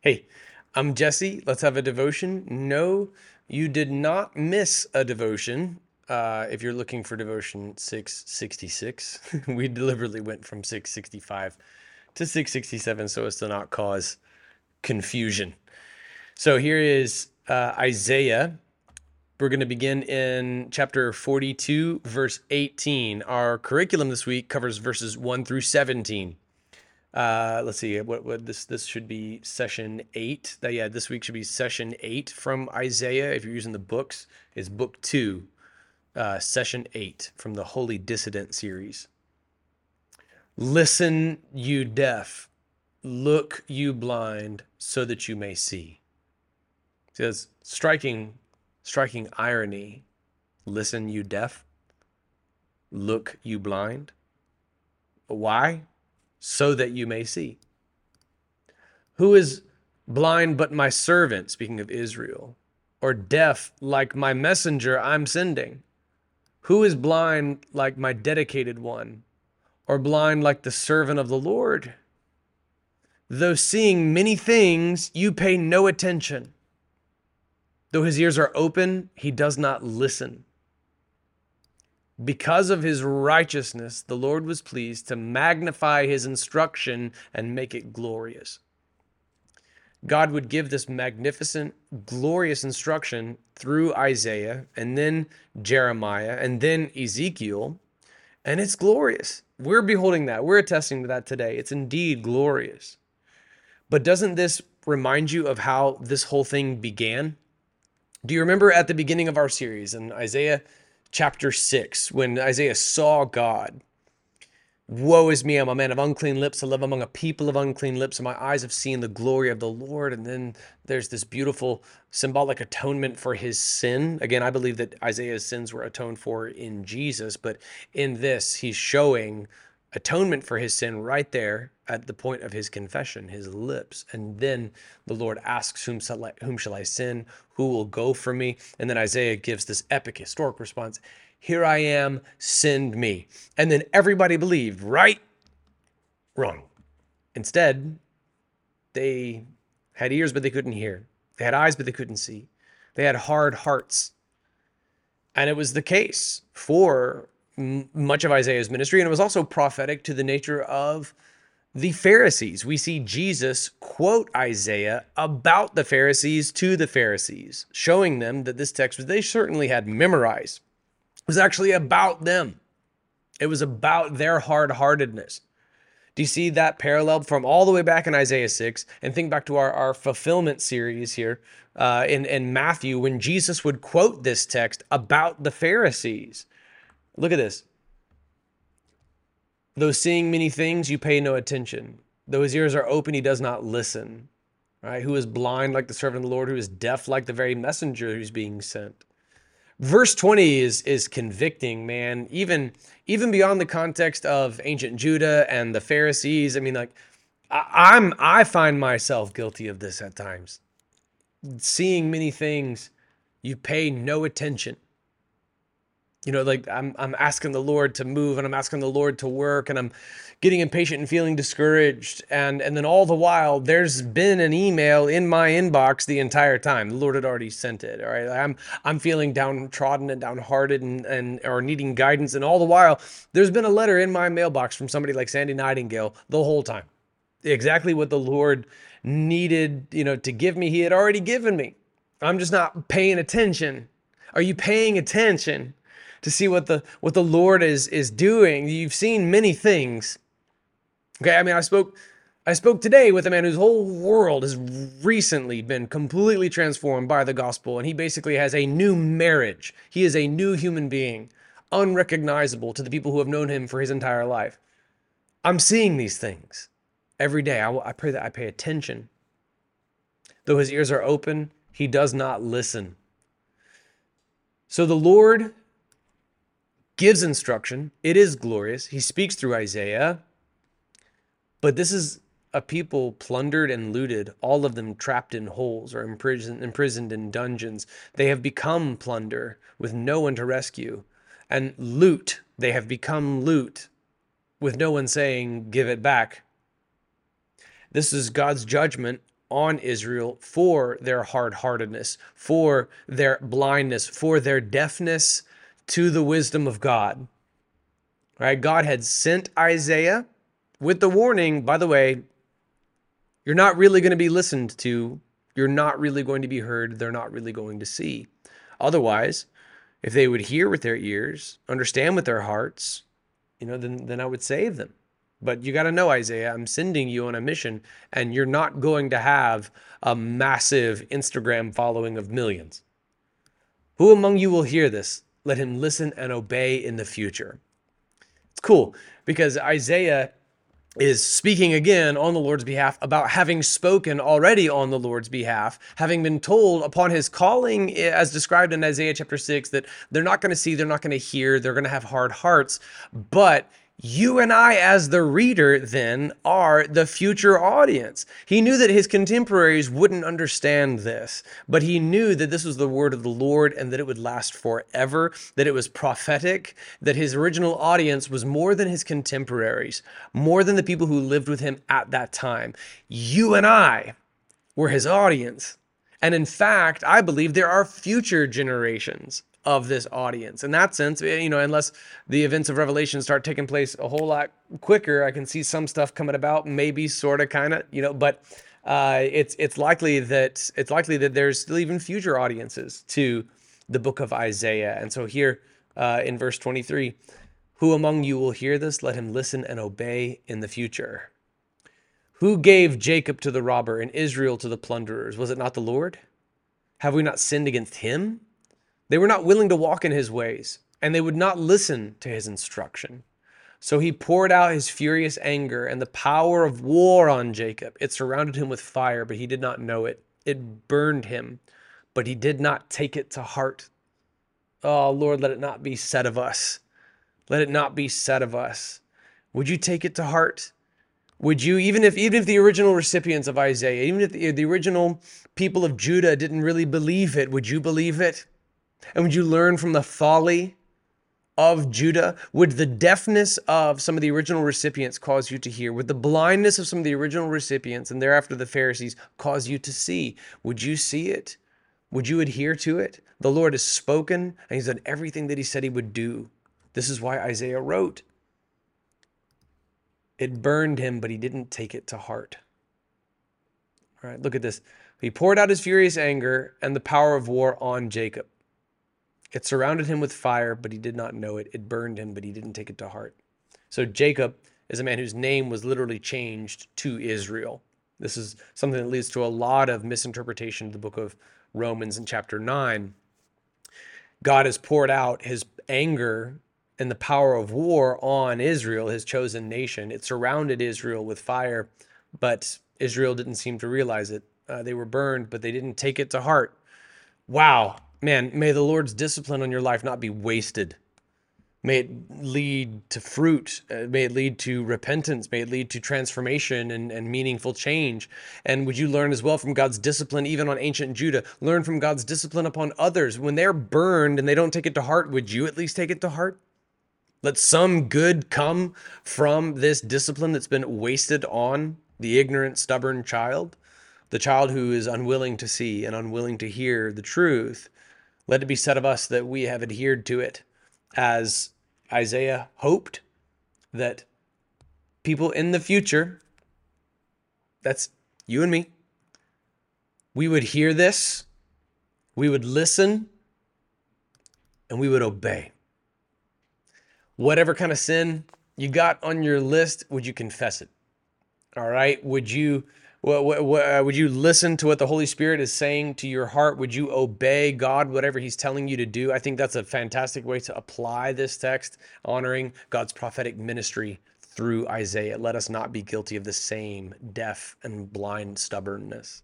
Hey, I'm Jesse. Let's have a devotion. No, you did not miss a devotion. Uh, if you're looking for devotion 666, we deliberately went from 665 to 667 so as to not cause confusion. So here is uh, Isaiah. We're going to begin in chapter 42, verse 18. Our curriculum this week covers verses 1 through 17. Uh, let's see what, what this this should be session eight. That yeah, this week should be session eight from Isaiah. If you're using the books, is book two, uh, session eight from the Holy Dissident series. Listen, you deaf, look, you blind, so that you may see. See, that's striking, striking irony. Listen, you deaf, look, you blind. Why? so that you may see. Who is blind but my servant, speaking of Israel, or deaf like my messenger I'm sending? Who is blind like my dedicated one, or blind like the servant of the Lord? Though seeing many things, you pay no attention. Though his ears are open, he does not listen. Because of his righteousness, the Lord was pleased to magnify his instruction and make it glorious. God would give this magnificent, glorious instruction through Isaiah and then Jeremiah and then Ezekiel, and it's glorious. We're beholding that. We're attesting to that today. It's indeed glorious. But doesn't this remind you of how this whole thing began? Do you remember at the beginning of our series in Isaiah chapter 6, when Isaiah saw God. Woe is me, I'm a man of unclean lips. I live among a people of unclean lips, and my eyes have seen the glory of the Lord. And then there's this beautiful symbolic atonement for his sin. Again, I believe that Isaiah's sins were atoned for in Jesus, but in this, he's showing atonement for his sin right there at the point of his confession, his lips. And then the Lord asks, Whom shall I, whom shall I sin? Who will go for me? And then Isaiah gives this epic historic response Here I am, send me. And then everybody believed, right? Wrong. Instead, they had ears, but they couldn't hear. They had eyes, but they couldn't see. They had hard hearts. And it was the case for much of Isaiah's ministry, and it was also prophetic to the nature of the Pharisees. We see Jesus quote Isaiah about the Pharisees to the Pharisees, showing them that this text they certainly had memorized. Was actually about them. It was about their hard-heartedness. Do you see that parallel from all the way back in Isaiah 6? And think back to our, our fulfillment series here uh, in, in Matthew when Jesus would quote this text about the Pharisees. Look at this. Though seeing many things, you pay no attention. Though his ears are open, he does not listen. Right? Who is blind like the servant of the Lord, who is deaf like the very messenger who's being sent. Verse 20 is is convicting, man. Even even beyond the context of ancient Judah and the Pharisees. I mean, like I, I'm I find myself guilty of this at times. Seeing many things, you pay no attention you know like i'm i'm asking the lord to move and i'm asking the lord to work and i'm getting impatient and feeling discouraged. And and then all the while there's been an email in my inbox the entire time. The lord had already sent it all right? I'm i'm feeling downtrodden and downhearted and and or needing guidance. And all the while there's been a letter in my mailbox from somebody like sandy nightingale the whole time. Exactly what the lord needed you know to give me he had already given me. I'm just not paying attention. Are you paying attention to see what the what the Lord is is doing. You've seen many things. Okay, I mean, I spoke I spoke today with a man whose whole world has recently been completely transformed by the gospel, and he basically has a new marriage. He is a new human being, unrecognizable to the people who have known him for his entire life. I'm seeing these things every day. I, I pray that I pay attention. Though his ears are open, he does not listen. So the Lord gives instruction. It is glorious. He speaks through Isaiah. But this is a people plundered and looted, all of them trapped in holes or imprisoned, imprisoned in dungeons. They have become plunder with no one to rescue. And loot, they have become loot. with no one saying, Give it back. This is God's judgment on Israel for their hard heartedness, for their blindness, for their deafness to the wisdom of God. Right? God had sent Isaiah with the warning, by the way, you're not really going to be listened to. You're not really going to be heard. They're not really going to see. Otherwise, if they would hear with their ears, understand with their hearts, you know, then, then I would save them. But you got to know, Isaiah, I'm sending you on a mission, and you're not going to have a massive Instagram following of millions. Who among you will hear this? Let him listen and obey in the future. It's cool because Isaiah is speaking again on the Lord's behalf about having spoken already on the Lord's behalf, having been told upon his calling, eh, as described in Isaiah chapter 6, that they're not going to see, they're not going to hear, they're going to have hard hearts, but you and I, as the reader, then are the future audience. He knew that his contemporaries wouldn't understand this, but he knew that this was the word of the Lord and that it would last forever, that it was prophetic, that his original audience was more than his contemporaries, more than the people who lived with him at that time. You and I were his audience. And in fact, I believe there are future generations of this audience. In that sense, eh, you know, unless the events of Revelation start taking place a whole lot quicker, I can see some stuff coming about, maybe sort of kind of, you know, but uh, it's it's likely that it's likely that there's still even future audiences to the book of Isaiah. And so here uh, in verse 23, who among you will hear this? Let him listen and obey in the future. Who gave Jacob to the robber and Israel to the plunderers? Was it not the Lord? Have we not sinned against him? They were not willing to walk in his ways, and they would not listen to his instruction. So he poured out his furious anger and the power of war on Jacob. It surrounded him with fire, but he did not know it. It burned him, but he did not take it to heart. Oh, Lord, let it not be said of us. Let it not be said of us. Would you take it to heart? Would you, even if even if the original recipients of Isaiah, even if the, the original people of Judah didn't really believe it, would you believe it? And would you learn from the folly of Judah? Would the deafness of some of the original recipients cause you to hear? Would the blindness of some of the original recipients and thereafter the Pharisees cause you to see? Would you see it? Would you adhere to it? The Lord has spoken and He's done everything that He said He would do. This is why Isaiah wrote. It burned him, but he didn't take it to heart. All right, look at this. He poured out his furious anger and the power of war on Jacob. It surrounded him with fire, but he did not know it. It burned him, but he didn't take it to heart. So Jacob is a man whose name was literally changed to Israel. This is something that leads to a lot of misinterpretation of the book of Romans in chapter 9. God has poured out his anger and the power of war on Israel, his chosen nation. It surrounded Israel with fire, but Israel didn't seem to realize it. Uh, they were burned, but they didn't take it to heart. Wow, man, may the Lord's discipline on your life not be wasted. May it lead to fruit. Uh, may it lead to repentance. May it lead to transformation and, and meaningful change. And would you learn as well from God's discipline, even on ancient Judah? Learn from God's discipline upon others. When they're burned and they don't take it to heart, would you at least take it to heart? Let some good come from this discipline that's been wasted on the ignorant, stubborn child, the child who is unwilling to see and unwilling to hear the truth let it be said of us that we have adhered to it as Isaiah hoped that people in the future, that's you and me, we would hear this, we would listen, and we would obey. Whatever kind of sin you got on your list, would you confess it? All right? Would you what, what, what, uh, would you listen to what the Holy Spirit is saying to your heart? Would you obey God, whatever He's telling you to do? I think that's a fantastic way to apply this text, honoring God's prophetic ministry through Isaiah. Let us not be guilty of the same deaf and blind stubbornness.